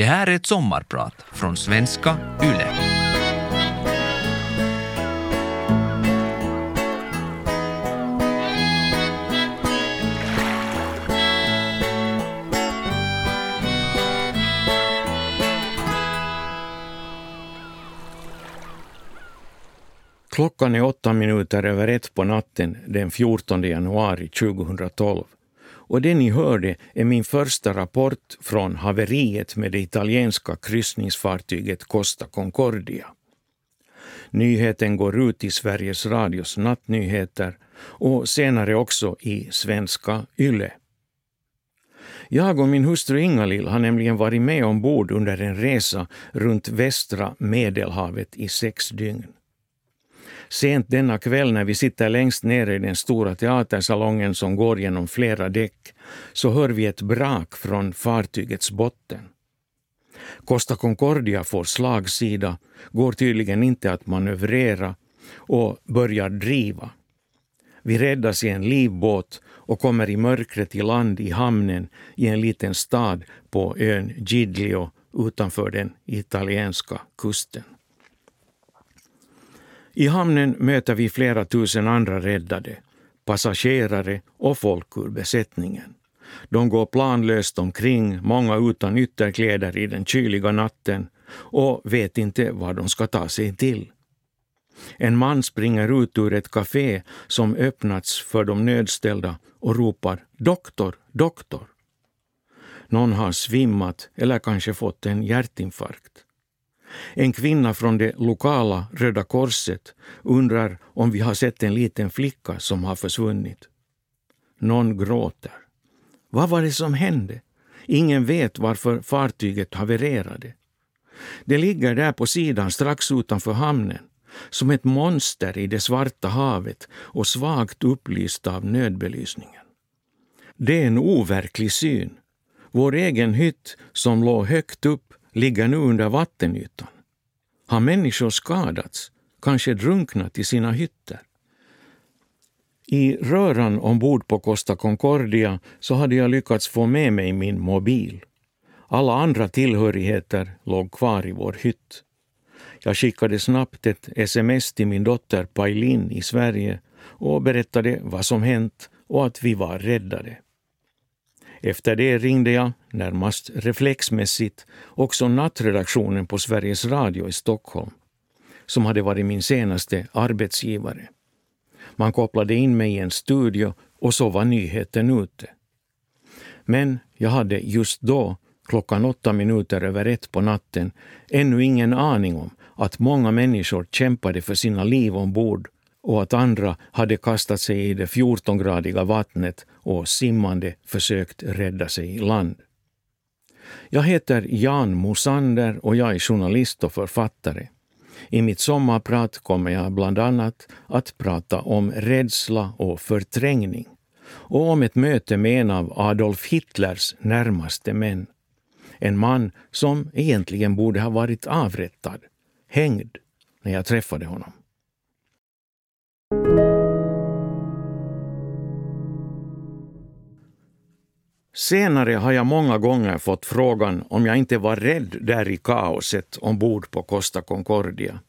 Det här är ett sommarprat från svenska YLE. Klockan är åtta minuter över ett på natten den 14 januari 2012 och det ni hörde är min första rapport från haveriet med det italienska kryssningsfartyget Costa Concordia. Nyheten går ut i Sveriges Radios nattnyheter och senare också i svenska YLE. Jag och min hustru Ingalill har nämligen varit med ombord under en resa runt västra Medelhavet i sex dygn. Sent denna kväll när vi sitter längst nere i den stora teatersalongen som går genom flera däck så hör vi ett brak från fartygets botten. Costa Concordia får slagsida, går tydligen inte att manövrera och börjar driva. Vi räddas i en livbåt och kommer i mörkret i land i hamnen i en liten stad på ön Giglio utanför den italienska kusten. I hamnen möter vi flera tusen andra räddade, passagerare och folk ur besättningen. De går planlöst omkring, många utan ytterkläder i den kyliga natten och vet inte vad de ska ta sig till. En man springer ut ur ett café som öppnats för de nödställda och ropar ”doktor, doktor”. Någon har svimmat eller kanske fått en hjärtinfarkt. En kvinna från det lokala Röda Korset undrar om vi har sett en liten flicka som har försvunnit. Någon gråter. Vad var det som hände? Ingen vet varför fartyget havererade. Det ligger där på sidan strax utanför hamnen, som ett monster i det svarta havet och svagt upplyst av nödbelysningen. Det är en overklig syn. Vår egen hytt, som låg högt upp, ligger nu under vattenytan. Har människor skadats, kanske drunknat i sina hytter? I röran ombord på Costa Concordia så hade jag lyckats få med mig min mobil. Alla andra tillhörigheter låg kvar i vår hytt. Jag skickade snabbt ett sms till min dotter Pailin i Sverige och berättade vad som hänt och att vi var räddade. Efter det ringde jag, närmast reflexmässigt, också nattredaktionen på Sveriges Radio i Stockholm, som hade varit min senaste arbetsgivare. Man kopplade in mig i en studio och så var nyheten ute. Men jag hade just då, klockan åtta minuter över ett på natten, ännu ingen aning om att många människor kämpade för sina liv ombord och att andra hade kastat sig i det 14-gradiga vattnet och simmande försökt rädda sig i land. Jag heter Jan Mosander och jag är journalist och författare. I mitt sommarprat kommer jag bland annat att prata om rädsla och förträngning och om ett möte med en av Adolf Hitlers närmaste män. En man som egentligen borde ha varit avrättad, hängd, när jag träffade honom. Senare har jag många gånger fått frågan om jag inte var rädd där i kaoset ombord på Costa Concordia.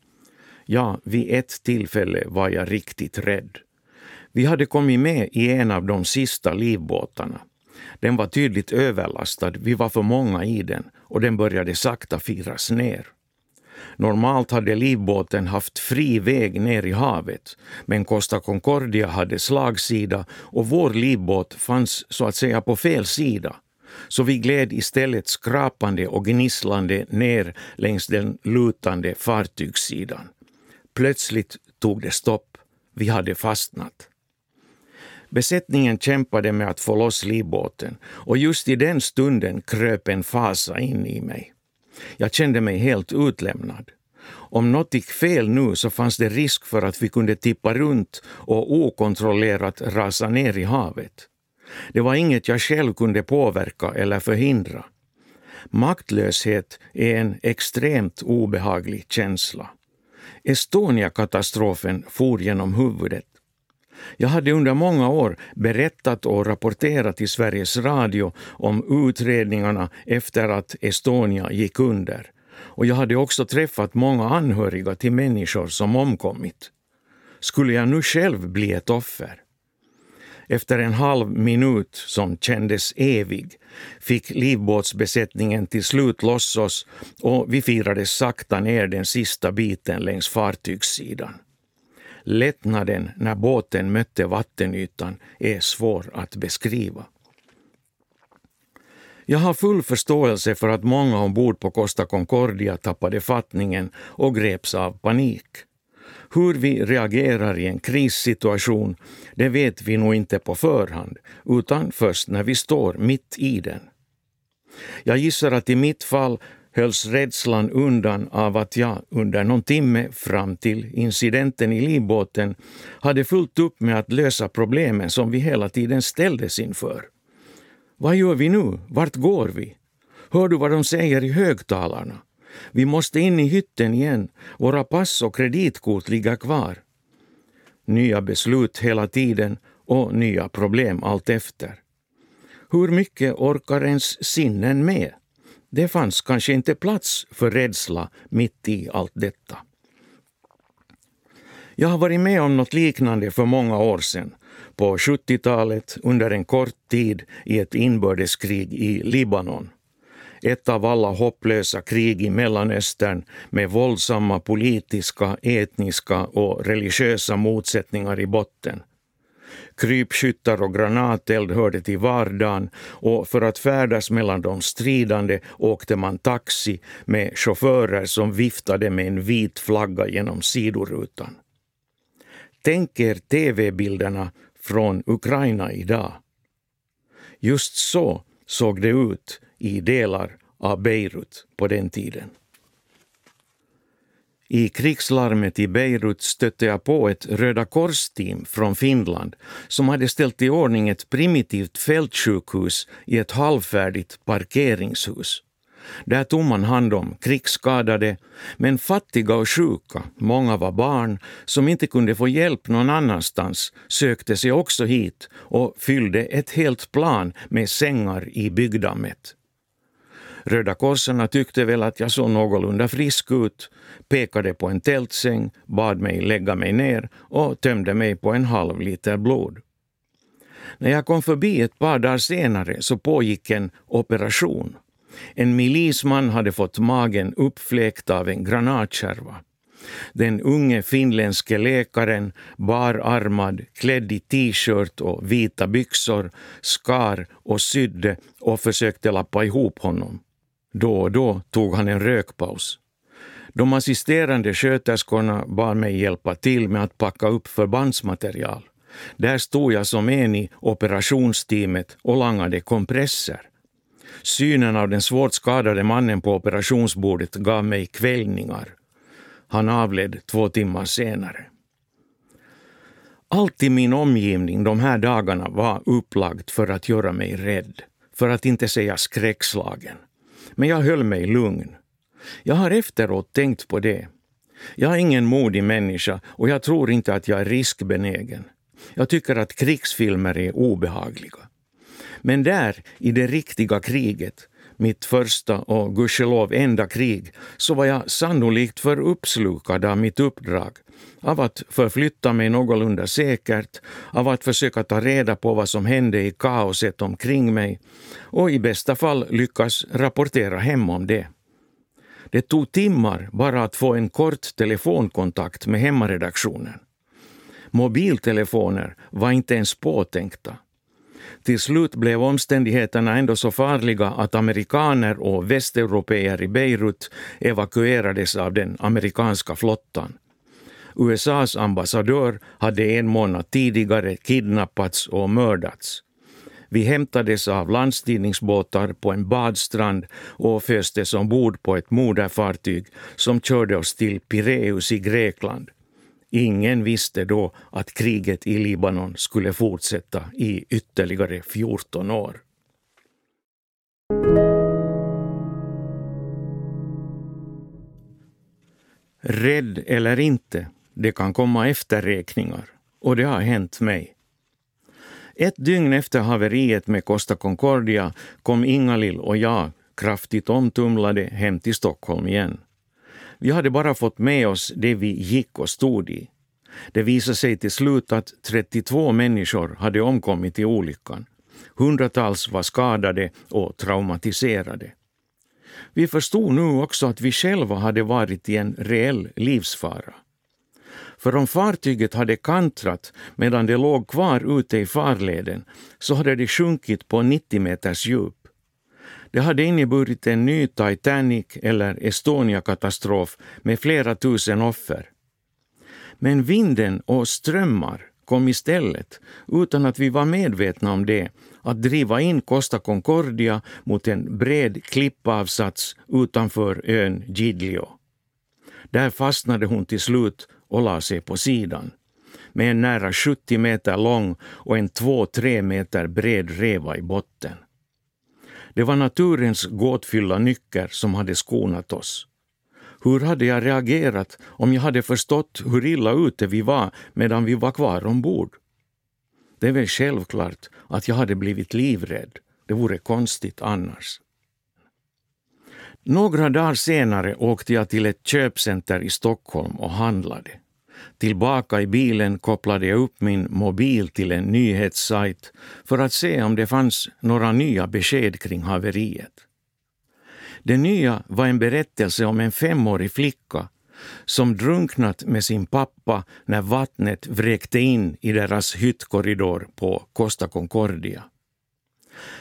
Ja, vid ett tillfälle var jag riktigt rädd. Vi hade kommit med i en av de sista livbåtarna. Den var tydligt överlastad, vi var för många i den och den började sakta firas ner. Normalt hade livbåten haft fri väg ner i havet, men Costa Concordia hade slagsida och vår livbåt fanns så att säga på fel sida. Så vi gled istället skrapande och gnisslande ner längs den lutande fartygssidan. Plötsligt tog det stopp. Vi hade fastnat. Besättningen kämpade med att få loss livbåten och just i den stunden kröp en fasa in i mig. Jag kände mig helt utlämnad. Om något gick fel nu så fanns det risk för att vi kunde tippa runt och okontrollerat rasa ner i havet. Det var inget jag själv kunde påverka eller förhindra. Maktlöshet är en extremt obehaglig känsla. Estonia-katastrofen for genom huvudet. Jag hade under många år berättat och rapporterat i Sveriges Radio om utredningarna efter att Estonia gick under. Och jag hade också träffat många anhöriga till människor som omkommit. Skulle jag nu själv bli ett offer? Efter en halv minut, som kändes evig, fick livbåtsbesättningen till slut loss oss och vi firade sakta ner den sista biten längs fartygssidan. Lättnaden när båten mötte vattenytan är svår att beskriva. Jag har full förståelse för att många ombord på Costa Concordia tappade fattningen och greps av panik. Hur vi reagerar i en krissituation, det vet vi nog inte på förhand, utan först när vi står mitt i den. Jag gissar att i mitt fall hölls rädslan undan av att jag under någon timme fram till incidenten i livbåten hade fullt upp med att lösa problemen som vi hela tiden ställdes inför. Vad gör vi nu? Vart går vi? Hör du vad de säger i högtalarna? Vi måste in i hytten igen. Våra pass och kreditkort ligger kvar. Nya beslut hela tiden och nya problem allt efter. Hur mycket orkar ens sinnen med? Det fanns kanske inte plats för rädsla mitt i allt detta. Jag har varit med om något liknande för många år sedan. På 70-talet under en kort tid i ett inbördeskrig i Libanon ett av alla hopplösa krig i Mellanöstern med våldsamma politiska, etniska och religiösa motsättningar i botten. Krypskyttar och granateld hörde till vardagen och för att färdas mellan de stridande åkte man taxi med chaufförer som viftade med en vit flagga genom sidorutan. Tänk er tv-bilderna från Ukraina idag. Just så såg det ut i delar av Beirut på den tiden. I krigslarmet i Beirut stötte jag på ett Röda kors-team från Finland som hade ställt i ordning ett primitivt fältsjukhus i ett halvfärdigt parkeringshus. Där tog man hand om krigsskadade, men fattiga och sjuka, många var barn, som inte kunde få hjälp någon annanstans, sökte sig också hit och fyllde ett helt plan med sängar i byggdammet. Röda korsarna tyckte väl att jag såg någorlunda frisk ut, pekade på en tältsäng, bad mig lägga mig ner och tömde mig på en halv liter blod. När jag kom förbi ett par dagar senare så pågick en operation. En milisman hade fått magen uppfläkt av en granatkärva. Den unge finländske läkaren, bararmad, klädd i t-shirt och vita byxor, skar och sydde och försökte lappa ihop honom. Då och då tog han en rökpaus. De assisterande sköterskorna bad mig hjälpa till med att packa upp förbandsmaterial. Där stod jag som en i operationsteamet och langade kompresser. Synen av den svårt skadade mannen på operationsbordet gav mig kvällningar. Han avled två timmar senare. Allt i min omgivning de här dagarna var upplagt för att göra mig rädd, för att inte säga skräckslagen. Men jag höll mig lugn. Jag har efteråt tänkt på det. Jag är ingen modig människa och jag tror inte att jag är riskbenägen. Jag tycker att krigsfilmer är obehagliga. Men där, i det riktiga kriget, mitt första och gudskelov enda krig, så var jag sannolikt för uppslukad av mitt uppdrag, av att förflytta mig någorlunda säkert, av att försöka ta reda på vad som hände i kaoset omkring mig och i bästa fall lyckas rapportera hem om det. Det tog timmar bara att få en kort telefonkontakt med hemmaredaktionen. Mobiltelefoner var inte ens påtänkta. Till slut blev omständigheterna ändå så farliga att amerikaner och västeuropeer i Beirut evakuerades av den amerikanska flottan. USAs ambassadör hade en månad tidigare kidnappats och mördats. Vi hämtades av landstigningsbåtar på en badstrand och föstes ombord på ett moderfartyg som körde oss till Pireus i Grekland. Ingen visste då att kriget i Libanon skulle fortsätta i ytterligare 14 år. Rädd eller inte, det kan komma efterräkningar. Och det har hänt mig. Ett dygn efter haveriet med Costa Concordia kom Ingalill och jag, kraftigt omtumlade, hem till Stockholm igen. Vi hade bara fått med oss det vi gick och stod i. Det visade sig till slut att 32 människor hade omkommit i olyckan. Hundratals var skadade och traumatiserade. Vi förstod nu också att vi själva hade varit i en reell livsfara. För om fartyget hade kantrat medan det låg kvar ute i farleden så hade det sjunkit på 90 meters djup. Det hade inneburit en ny Titanic eller Estonia-katastrof med flera tusen offer. Men vinden och strömmar kom istället, utan att vi var medvetna om det, att driva in Costa Concordia mot en bred klippavsats utanför ön Giglio. Där fastnade hon till slut och la sig på sidan med en nära 70 meter lång och en 2-3 meter bred reva i botten. Det var naturens gåtfyllda nycker som hade skonat oss. Hur hade jag reagerat om jag hade förstått hur illa ute vi var medan vi var kvar ombord? Det är väl självklart att jag hade blivit livrädd. Det vore konstigt annars. Några dagar senare åkte jag till ett köpcenter i Stockholm och handlade. Tillbaka i bilen kopplade jag upp min mobil till en nyhetssajt för att se om det fanns några nya besked kring haveriet. Det nya var en berättelse om en femårig flicka som drunknat med sin pappa när vattnet vräkte in i deras hyttkorridor på Costa Concordia.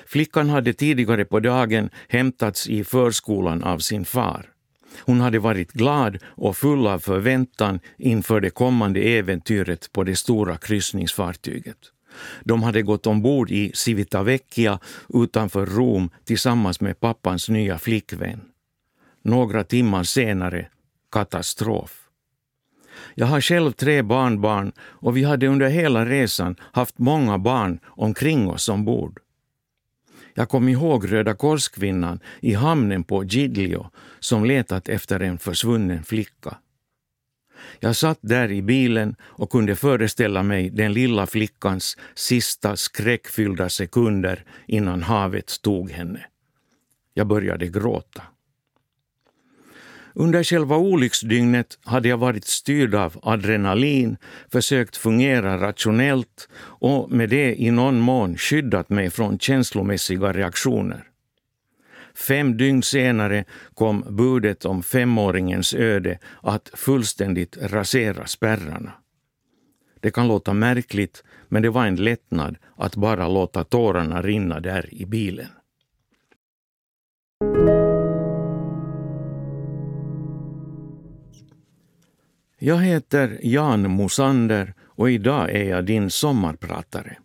Flickan hade tidigare på dagen hämtats i förskolan av sin far. Hon hade varit glad och full av förväntan inför det kommande äventyret på det stora kryssningsfartyget. De hade gått ombord i Civitavecchia utanför Rom tillsammans med pappans nya flickvän. Några timmar senare, katastrof. Jag har själv tre barnbarn och vi hade under hela resan haft många barn omkring oss ombord. Jag kom ihåg Röda korskvinnan i hamnen på Giglio som letat efter en försvunnen flicka. Jag satt där i bilen och kunde föreställa mig den lilla flickans sista skräckfyllda sekunder innan havet tog henne. Jag började gråta. Under själva olycksdygnet hade jag varit styrd av adrenalin, försökt fungera rationellt och med det i någon mån skyddat mig från känslomässiga reaktioner. Fem dygn senare kom budet om femåringens öde att fullständigt rasera spärrarna. Det kan låta märkligt, men det var en lättnad att bara låta tårarna rinna där i bilen. Jag heter Jan Mosander och idag är jag din sommarpratare.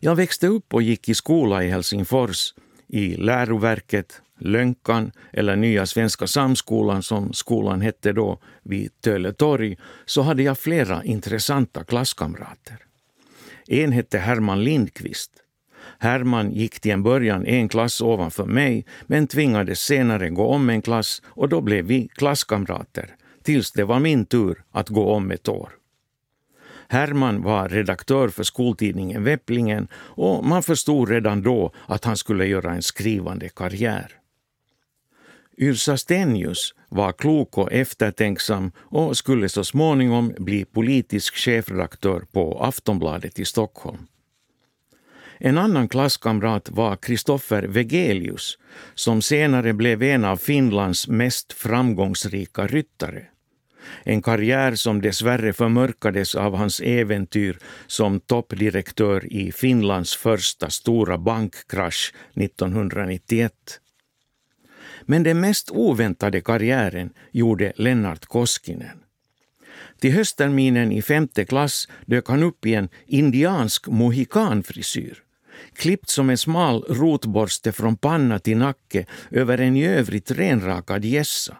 Jag växte upp och gick i skola i Helsingfors, i läroverket, Lönkan eller Nya Svenska Samskolan som skolan hette då vid Töle torg, så hade jag flera intressanta klasskamrater. En hette Herman Lindqvist. Herman gick till en början en klass ovanför mig men tvingades senare gå om en klass och då blev vi klasskamrater tills det var min tur att gå om ett år. Herman var redaktör för skoltidningen Vepplingen och man förstod redan då att han skulle göra en skrivande karriär. Yrsa Stenius var klok och eftertänksam och skulle så småningom bli politisk chefredaktör på Aftonbladet i Stockholm. En annan klasskamrat var Kristoffer Vegelius som senare blev en av Finlands mest framgångsrika ryttare. En karriär som dessvärre förmörkades av hans äventyr som toppdirektör i Finlands första stora bankkrasch 1991. Men den mest oväntade karriären gjorde Lennart Koskinen. Till höstterminen i femte klass dök han upp i en indiansk mohikanfrisyr klippt som en smal rotborste från panna till nacke över en i övrigt renrakad gässa.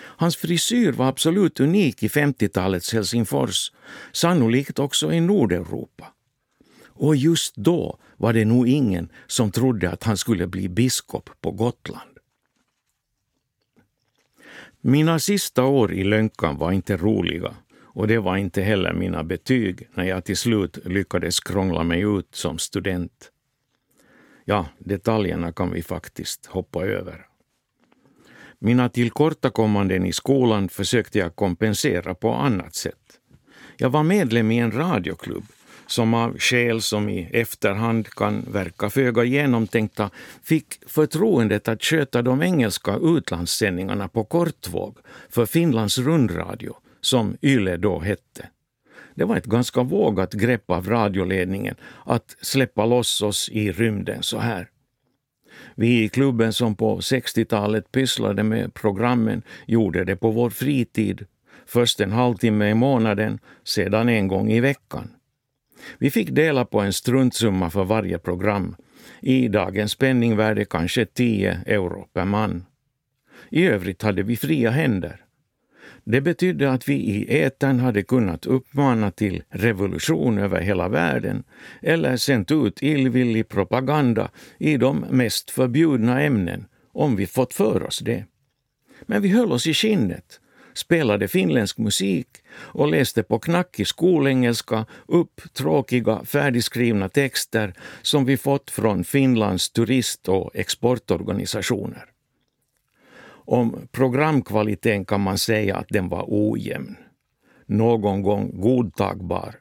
Hans frisyr var absolut unik i 50-talets Helsingfors, sannolikt också i Nordeuropa. Och just då var det nog ingen som trodde att han skulle bli biskop på Gotland. Mina sista år i Lönkan var inte roliga Och det var inte heller mina betyg när jag till slut lyckades krångla mig ut som student. Ja, detaljerna kan vi faktiskt hoppa över. Mina tillkortakommanden i skolan försökte jag kompensera på annat sätt. Jag var medlem i en radioklubb som av skäl som i efterhand kan verka föga genomtänkta fick förtroendet att sköta de engelska utlandssändningarna på kortvåg för Finlands rundradio, som YLE då hette. Det var ett ganska vågat grepp av radioledningen att släppa loss oss i rymden så här. Vi i klubben som på 60-talet pysslade med programmen gjorde det på vår fritid, först en halvtimme i månaden, sedan en gång i veckan. Vi fick dela på en struntsumma för varje program, i dagens penningvärde kanske 10 euro per man. I övrigt hade vi fria händer. Det betydde att vi i etern hade kunnat uppmana till revolution över hela världen eller sänt ut illvillig propaganda i de mest förbjudna ämnen, om vi fått för oss det. Men vi höll oss i skinnet, spelade finländsk musik och läste på knackig skolengelska upp tråkiga färdigskrivna texter som vi fått från Finlands turist och exportorganisationer. Om programkvaliteten kan man säga att den var ojämn. Någon gång godtagbar,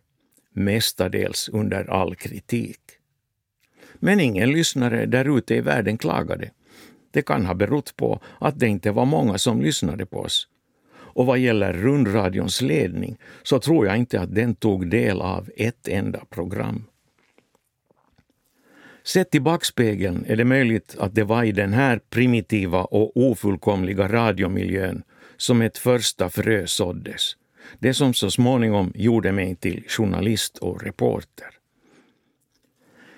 mestadels under all kritik. Men ingen lyssnare där ute i världen klagade. Det kan ha berott på att det inte var många som lyssnade på oss. Och vad gäller rundradions ledning så tror jag inte att den tog del av ett enda program. Sett i backspegeln är det möjligt att det var i den här primitiva och ofullkomliga radiomiljön som ett första frö såddes. Det som så småningom gjorde mig till journalist och reporter.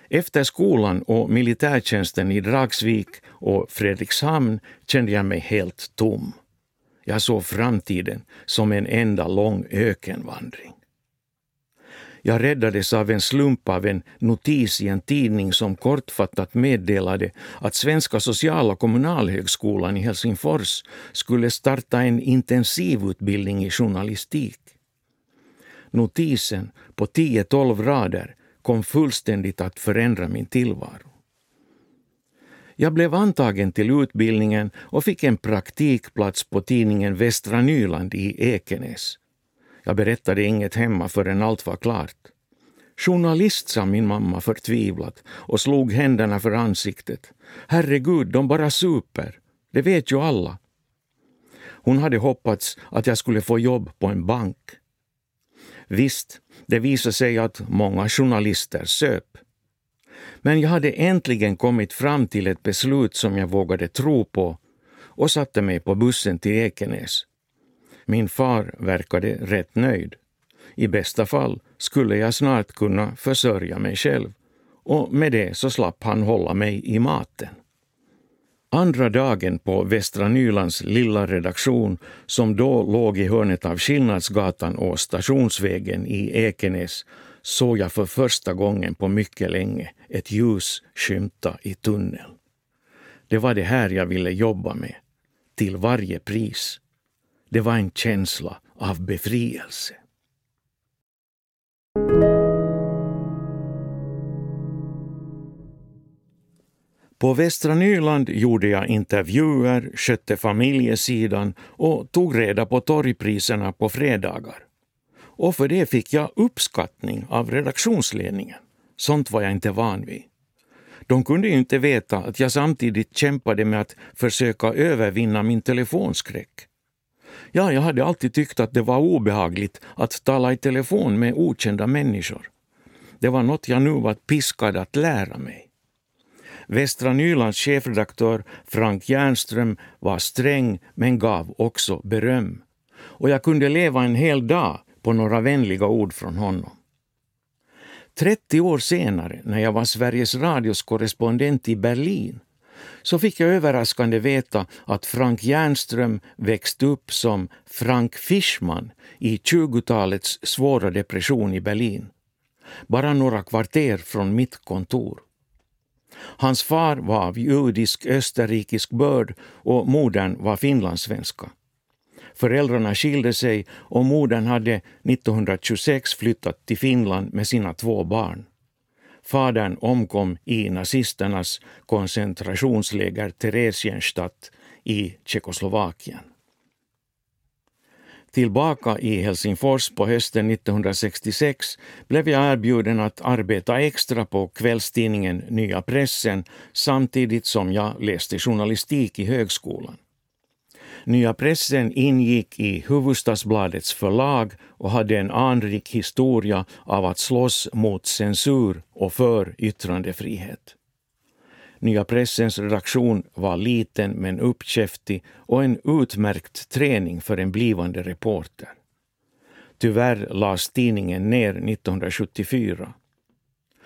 Efter skolan och militärtjänsten i Dragsvik och Fredrikshamn kände jag mig helt tom. Jag såg framtiden som en enda lång ökenvandring. Jag räddades av en slump av en notis i en tidning som kortfattat meddelade att Svenska social och kommunalhögskolan i Helsingfors skulle starta en intensivutbildning i journalistik. Notisen på 10-12 rader kom fullständigt att förändra min tillvaro. Jag blev antagen till utbildningen och fick en praktikplats på tidningen Västra Nyland i Ekenäs. Jag berättade inget hemma förrän allt var klart. Journalist, sa min mamma förtvivlat och slog händerna för ansiktet. Herregud, de bara super. Det vet ju alla. Hon hade hoppats att jag skulle få jobb på en bank. Visst, det visade sig att många journalister söp. Men jag hade äntligen kommit fram till ett beslut som jag vågade tro på och satte mig på bussen till Ekenäs. Min far verkade rätt nöjd. I bästa fall skulle jag snart kunna försörja mig själv och med det så slapp han hålla mig i maten. Andra dagen på Västra Nylands lilla redaktion, som då låg i hörnet av Skillnadsgatan och Stationsvägen i Ekenäs, såg jag för första gången på mycket länge ett ljus skymta i tunneln. Det var det här jag ville jobba med, till varje pris. Det var en känsla av befrielse. På Västra Nyland gjorde jag intervjuer, skötte familjesidan och tog reda på torgpriserna på fredagar. Och för det fick jag uppskattning av redaktionsledningen. Sånt var jag inte van vid. De kunde ju inte veta att jag samtidigt kämpade med att försöka övervinna min telefonskräck. Ja, jag hade alltid tyckt att det var obehagligt att tala i telefon med okända människor. Det var något jag nu var piskad att lära mig. Västra Nylands chefredaktör Frank Jernström var sträng men gav också beröm. Och jag kunde leva en hel dag på några vänliga ord från honom. 30 år senare, när jag var Sveriges Radios korrespondent i Berlin, så fick jag överraskande veta att Frank Jernström växte upp som Frank Fischman i 20-talets svåra depression i Berlin. Bara några kvarter från mitt kontor. Hans far var av judisk österrikisk börd och modern var finlandssvenska. Föräldrarna skilde sig och modern hade 1926 flyttat till Finland med sina två barn. Fadern omkom i nazisternas koncentrationsläger Theresienstadt i Tjeckoslovakien. Tillbaka i Helsingfors på hösten 1966 blev jag erbjuden att arbeta extra på kvällstidningen Nya Pressen samtidigt som jag läste journalistik i högskolan. Nya Pressen ingick i Hufvudstadsbladets förlag och hade en anrik historia av att slåss mot censur och för yttrandefrihet. Nya Pressens redaktion var liten men uppkäftig och en utmärkt träning för en blivande reporter. Tyvärr lades tidningen ner 1974.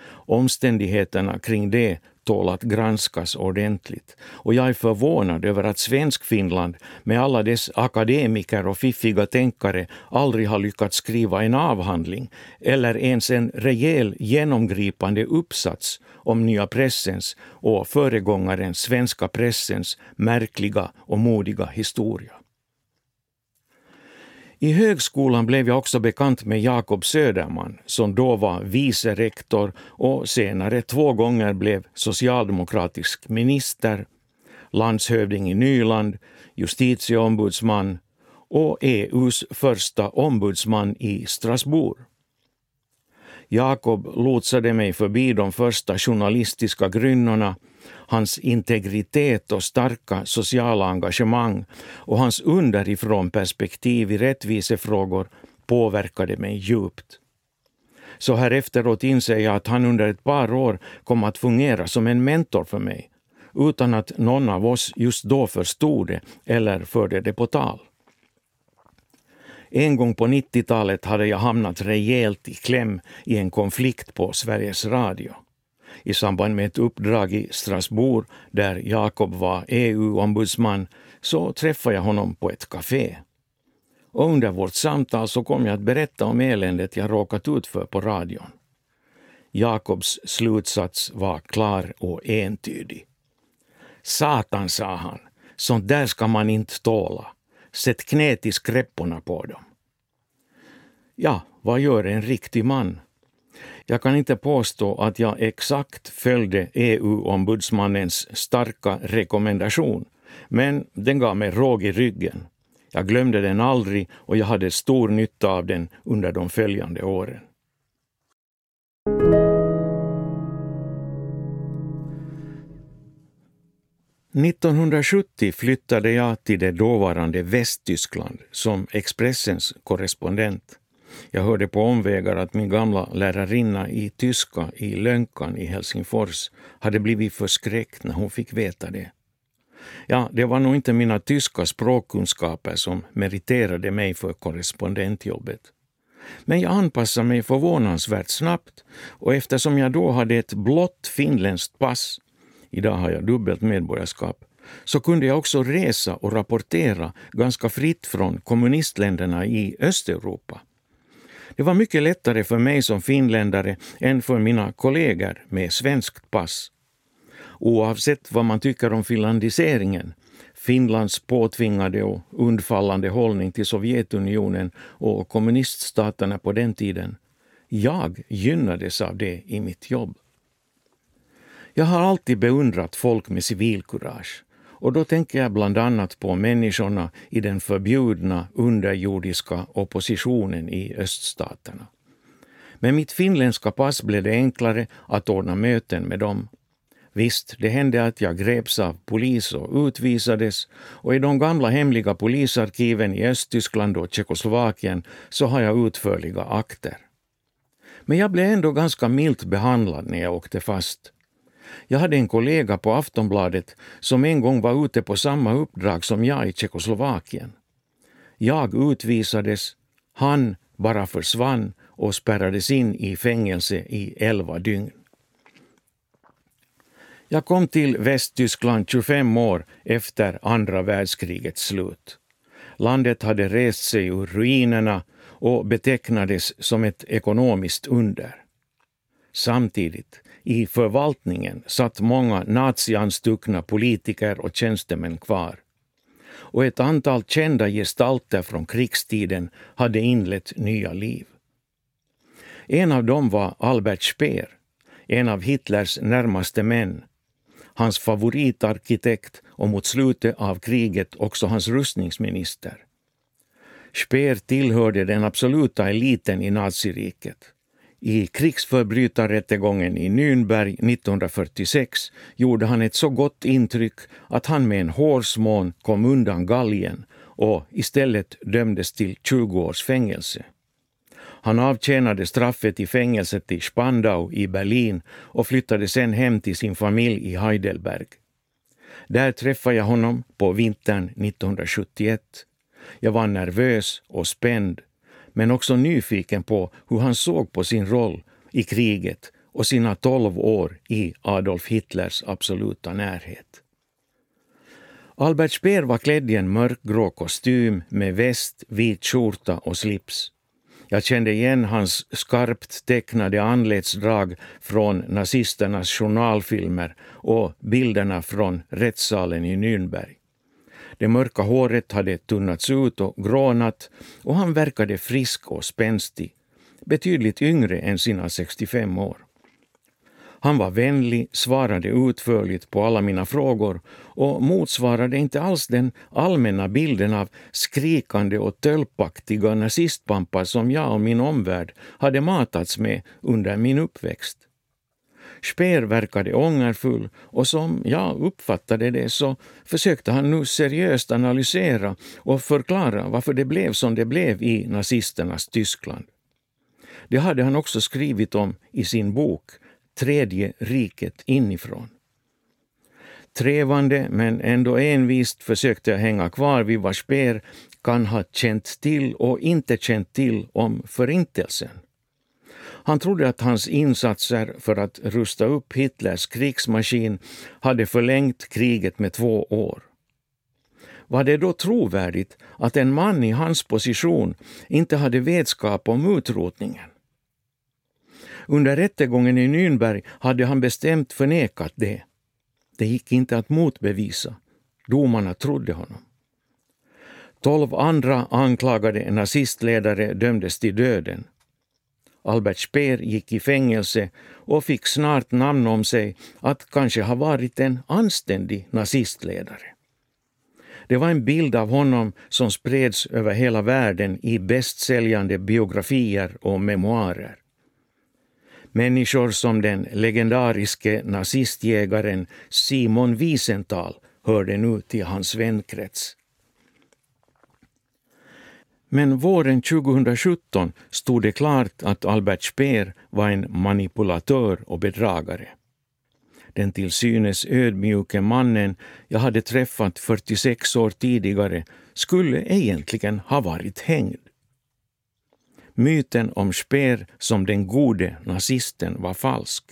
Omständigheterna kring det tål att granskas ordentligt. Och jag är förvånad över att Svenskfinland med alla dess akademiker och fiffiga tänkare aldrig har lyckats skriva en avhandling eller ens en rejäl genomgripande uppsats om nya pressens och föregångaren svenska pressens märkliga och modiga historia. I högskolan blev jag också bekant med Jakob Söderman som då var vice rektor och senare två gånger blev socialdemokratisk minister, landshövding i Nyland, justitieombudsman och EUs första ombudsman i Strasbourg. Jakob lotsade mig förbi de första journalistiska grynnorna hans integritet och starka sociala engagemang och hans underifrån perspektiv i rättvisefrågor påverkade mig djupt. Så här efteråt inser jag att han under ett par år kom att fungera som en mentor för mig, utan att någon av oss just då förstod det eller förde det på tal. En gång på 90-talet hade jag hamnat rejält i kläm i en konflikt på Sveriges Radio i samband med ett uppdrag i Strasbourg där Jakob var EU-ombudsman så träffade jag honom på ett café. Och under vårt samtal så kom jag att berätta om eländet jag råkat ut för på radion. Jakobs slutsats var klar och entydig. Satan, sa han, sånt där ska man inte tåla. Sätt knät i skräpporna på dem. Ja, vad gör en riktig man? Jag kan inte påstå att jag exakt följde EU-ombudsmannens starka rekommendation, men den gav mig råg i ryggen. Jag glömde den aldrig och jag hade stor nytta av den under de följande åren. –1970 flyttade jag till det dåvarande Västtyskland som Expressens korrespondent. Jag hörde på omvägar att min gamla lärarinna i tyska i Lönkan i Helsingfors hade blivit förskräckt när hon fick veta det. Ja, det var nog inte mina tyska språkkunskaper som meriterade mig för korrespondentjobbet. Men jag anpassade mig förvånansvärt snabbt och eftersom jag då hade ett blått finländskt pass, idag har jag dubbelt medborgarskap, så kunde jag också resa och rapportera ganska fritt från kommunistländerna i Östeuropa. Det var mycket lättare för mig som finländare än för mina kollegor med svenskt pass. Oavsett vad man tycker om finlandiseringen, Finlands påtvingade och undfallande hållning till Sovjetunionen och kommuniststaterna på den tiden, jag gynnades av det i mitt jobb. Jag har alltid beundrat folk med civilkurage. Och då tänker jag bland annat på människorna i den förbjudna underjordiska oppositionen i öststaterna. Med mitt finländska pass blev det enklare att ordna möten med dem. Visst, det hände att jag greps av polis och utvisades och i de gamla hemliga polisarkiven i Östtyskland och Tjeckoslovakien så har jag utförliga akter. Men jag blev ändå ganska milt behandlad när jag åkte fast. Jag hade en kollega på Aftonbladet som en gång var ute på samma uppdrag som jag i Tjeckoslovakien. Jag utvisades, han bara försvann och spärrades in i fängelse i elva dygn. Jag kom till Västtyskland 25 år efter andra världskrigets slut. Landet hade rest sig ur ruinerna och betecknades som ett ekonomiskt under. Samtidigt i förvaltningen satt många nazianstuckna politiker och tjänstemän kvar. och ett antal kända gestalter från krigstiden hade inlett nya liv. En av dem var Albert Speer, en av Hitlers närmaste män, hans favoritarkitekt och mot slutet av kriget också hans rustningsminister. Speer tillhörde den absoluta eliten i naziriket. I krigsförbrytarrättegången i Nürnberg 1946 gjorde han ett så gott intryck att han med en hårsmån kom undan galgen och istället dömdes till 20 års fängelse. Han avtjänade straffet i fängelset i Spandau i Berlin och flyttade sen hem till sin familj i Heidelberg. Där träffade jag honom på vintern 1971. Jag var nervös och spänd, men också nyfiken på hur han såg på sin roll i kriget och sina tolv år i Adolf Hitlers absoluta närhet. Albert Speer var klädd i en mörkgrå kostym med väst, vit skjorta och slips. Jag kände igen hans skarpt tecknade anletsdrag från nazisternas journalfilmer och bilderna från rättssalen i Nürnberg. Det mörka håret hade tunnats ut och grånat och han verkade frisk och spänstig, betydligt yngre än sina 65 år. Han var vänlig, svarade utförligt på alla mina frågor och motsvarade inte alls den allmänna bilden av skrikande och tölpaktiga nazistpampar som jag och min omvärld hade matats med under min uppväxt. Speer verkade ångerfull och som jag uppfattade det så försökte han nu seriöst analysera och förklara varför det blev som det blev i nazisternas Tyskland. Det hade han också skrivit om i sin bok Tredje riket inifrån. Trevande men ändå envist försökte jag hänga kvar vid vad Speer kan ha känt till och inte känt till om Förintelsen. Han trodde att hans insatser för att rusta upp Hitlers krigsmaskin hade förlängt kriget med två år. Var det då trovärdigt att en man i hans position inte hade vetskap om utrotningen? Under rättegången i Nürnberg hade han bestämt förnekat det. Det gick inte att motbevisa. Domarna trodde honom. Tolv andra anklagade nazistledare dömdes till döden. Albert Speer gick i fängelse och fick snart namn om sig att kanske ha varit en anständig nazistledare. Det var en bild av honom som spreds över hela världen i bästsäljande biografier och memoarer. Människor som den legendariske nazistjägaren Simon Wiesenthal hörde nu till hans vänkrets. Men våren 2017 stod det klart att Albert Speer var en manipulatör och bedragare. Den till synes ödmjuke mannen jag hade träffat 46 år tidigare skulle egentligen ha varit hängd. Myten om Speer som den gode nazisten var falsk.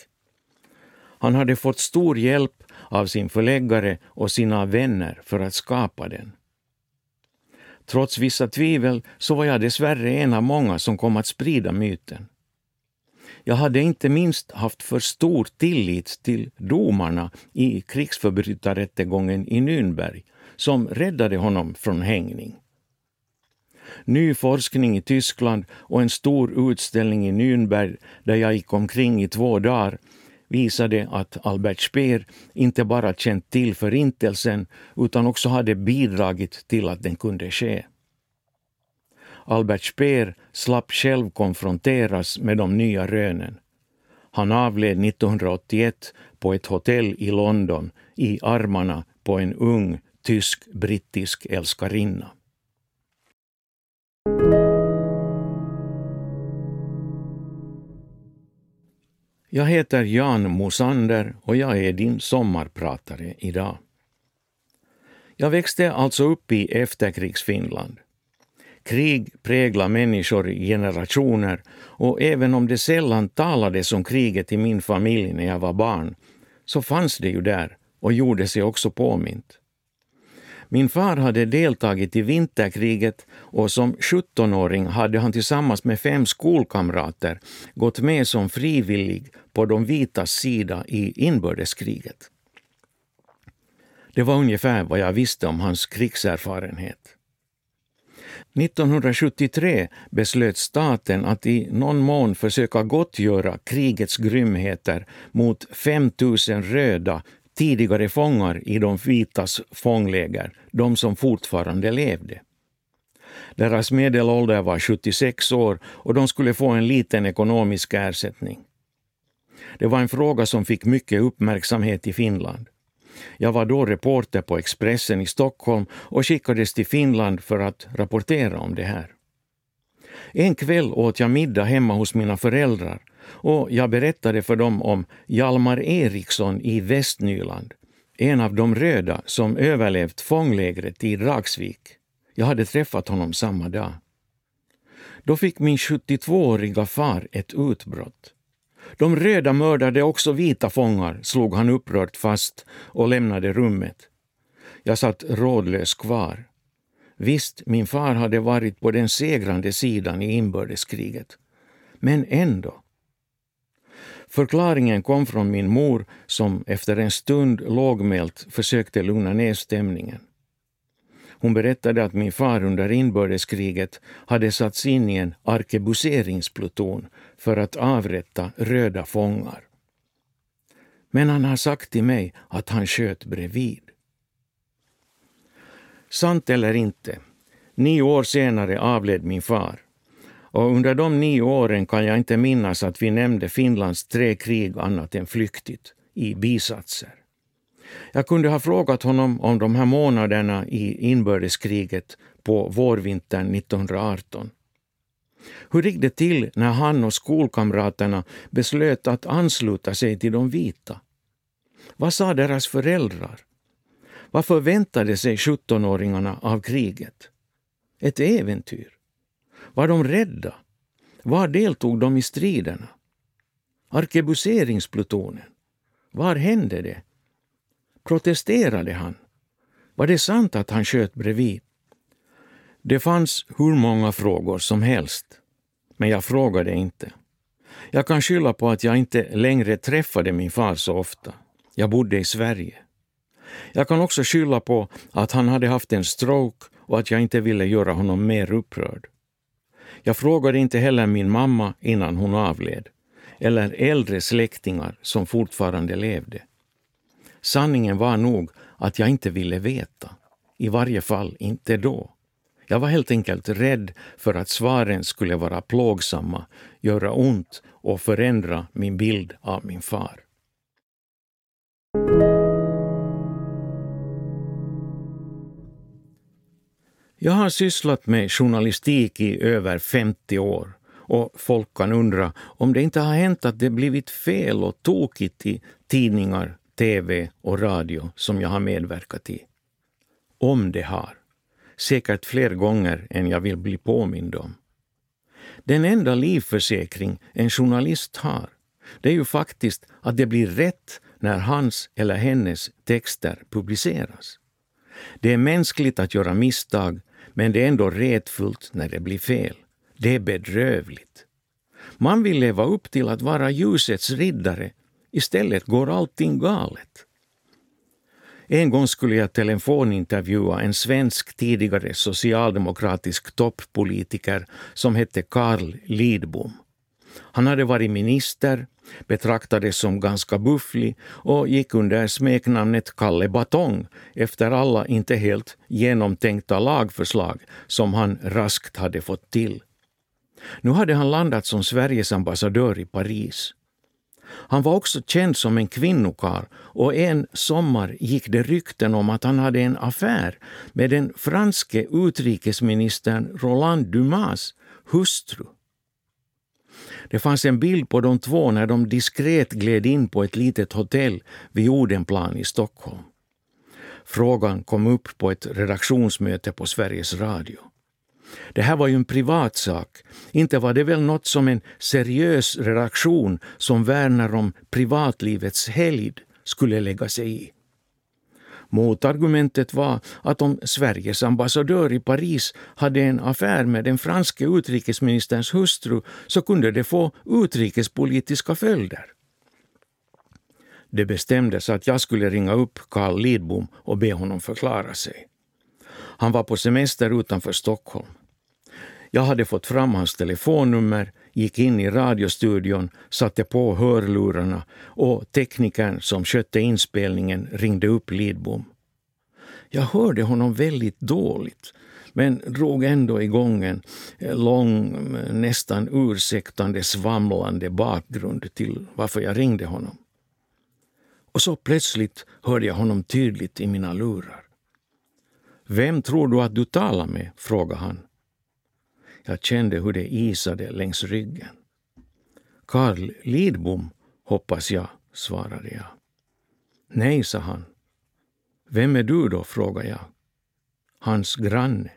Han hade fått stor hjälp av sin förläggare och sina vänner för att skapa den. Trots vissa tvivel så var jag dessvärre en av många som kom att sprida myten. Jag hade inte minst haft för stor tillit till domarna i krigsförbrytarrättegången i Nürnberg som räddade honom från hängning. Ny forskning i Tyskland och en stor utställning i Nürnberg där jag gick omkring i två dagar visade att Albert Speer inte bara känt till Förintelsen utan också hade bidragit till att den kunde ske. Albert Speer slapp själv konfronteras med de nya rönen. Han avled 1981 på ett hotell i London i armarna på en ung tysk-brittisk älskarinna. Jag heter Jan Mosander och jag är din sommarpratare idag. Jag växte alltså upp i efterkrigsfinland. Krig präglar människor i generationer och även om det sällan talades om kriget i min familj när jag var barn så fanns det ju där och gjorde sig också påmint. Min far hade deltagit i vinterkriget och som 17-åring hade han tillsammans med fem skolkamrater gått med som frivillig på de vitas sida i inbördeskriget. Det var ungefär vad jag visste om hans krigserfarenhet. 1973 beslöt staten att i någon mån försöka gottgöra krigets grymheter mot 5 000 röda tidigare fångar i de vitas fångläger, de som fortfarande levde. Deras medelålder var 76 år och de skulle få en liten ekonomisk ersättning. Det var en fråga som fick mycket uppmärksamhet i Finland. Jag var då reporter på Expressen i Stockholm och skickades till Finland för att rapportera om det här. En kväll åt jag middag hemma hos mina föräldrar och jag berättade för dem om Hjalmar Eriksson i Västnyland, en av de röda som överlevt fånglägret i Dragsvik. Jag hade träffat honom samma dag. Då fick min 72-åriga far ett utbrott. De röda mördade också vita fångar, slog han upprört fast och lämnade rummet. Jag satt rådlös kvar. Visst, min far hade varit på den segrande sidan i inbördeskriget. Men ändå. Förklaringen kom från min mor som efter en stund lågmält försökte lugna ner stämningen. Hon berättade att min far under inbördeskriget hade satts in i en arkebuseringspluton för att avrätta röda fångar. Men han har sagt till mig att han sköt bredvid. Sant eller inte, nio år senare avled min far. Och under de nio åren kan jag inte minnas att vi nämnde Finlands tre krig annat än flyktigt, i bisatser. Jag kunde ha frågat honom om de här månaderna i inbördeskriget på vårvintern 1918. Hur gick det till när han och skolkamraterna beslöt att ansluta sig till de vita? Vad sa deras föräldrar? Vad förväntade sig 17-åringarna av kriget? Ett äventyr? Var de rädda? Var deltog de i striderna? Arkebuseringsplutonen? Var hände det? Protesterade han? Var det sant att han sköt bredvid? Det fanns hur många frågor som helst, men jag frågade inte. Jag kan skylla på att jag inte längre träffade min far så ofta. Jag bodde i Sverige. Jag kan också skylla på att han hade haft en stroke och att jag inte ville göra honom mer upprörd. Jag frågade inte heller min mamma innan hon avled, eller äldre släktingar som fortfarande levde. Sanningen var nog att jag inte ville veta. I varje fall inte då. Jag var helt enkelt rädd för att svaren skulle vara plågsamma, göra ont och förändra min bild av min far. Jag har sysslat med journalistik i över 50 år och folk kan undra om det inte har hänt att det blivit fel och tokigt i tidningar, tv och radio som jag har medverkat i. Om det har. Säkert fler gånger än jag vill bli påmind om. Den enda livförsäkring en journalist har, det är ju faktiskt att det blir rätt när hans eller hennes texter publiceras. Det är mänskligt att göra misstag, men det är ändå retfullt när det blir fel. Det är bedrövligt. Man vill leva upp till att vara ljusets riddare Istället går allting galet. En gång skulle jag telefonintervjua en svensk tidigare socialdemokratisk toppolitiker som hette Carl Lidbom. Han hade varit minister, betraktades som ganska bufflig och gick under smeknamnet Kalle Batong efter alla inte helt genomtänkta lagförslag som han raskt hade fått till. Nu hade han landat som Sveriges ambassadör i Paris. Han var också känd som en kvinnokar och en sommar gick det rykten om att han hade en affär med den franske utrikesministern Roland Dumas hustru. Det fanns en bild på de två när de diskret gled in på ett litet hotell vid Odenplan i Stockholm. Frågan kom upp på ett redaktionsmöte på Sveriges Radio. Det här var ju en privatsak. Inte var det väl något som en seriös redaktion som värnar om privatlivets helgd skulle lägga sig i. Motargumentet var att om Sveriges ambassadör i Paris hade en affär med den franske utrikesministerns hustru så kunde det få utrikespolitiska följder. Det bestämdes att jag skulle ringa upp Carl Lidbom och be honom förklara sig. Han var på semester utanför Stockholm. Jag hade fått fram hans telefonnummer, gick in i radiostudion, satte på hörlurarna och teknikern som skötte inspelningen ringde upp Lidbom. Jag hörde honom väldigt dåligt men drog ändå igång en lång, nästan ursäktande, svamlande bakgrund till varför jag ringde honom. Och så plötsligt hörde jag honom tydligt i mina lurar. Vem tror du att du talar med? frågade han. Jag kände hur det isade längs ryggen. Karl Lidbom, hoppas jag, svarade jag. Nej, sa han. Vem är du då? frågade jag. Hans granne.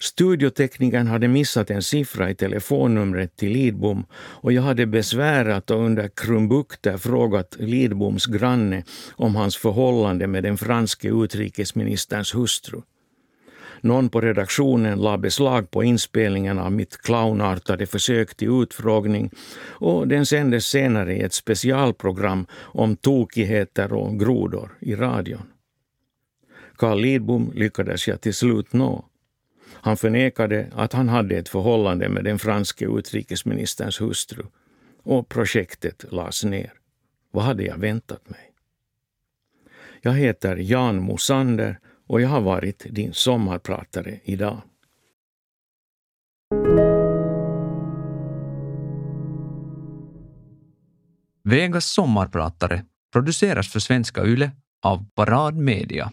Studioteknikern hade missat en siffra i telefonnumret till Lidbom och jag hade besvärat och under krumbukter frågat Lidboms granne om hans förhållande med den franske utrikesministerns hustru. Någon på redaktionen la beslag på inspelningen av mitt clownartade försök till utfrågning och den sändes senare i ett specialprogram om tokigheter och grodor i radion. Carl Lidbom lyckades jag till slut nå. Han förnekade att han hade ett förhållande med den franske utrikesministerns hustru och projektet lades ner. Vad hade jag väntat mig? Jag heter Jan Mosander och jag har varit din sommarpratare idag. Vegas sommarpratare produceras för Svenska Yle av Parad Media.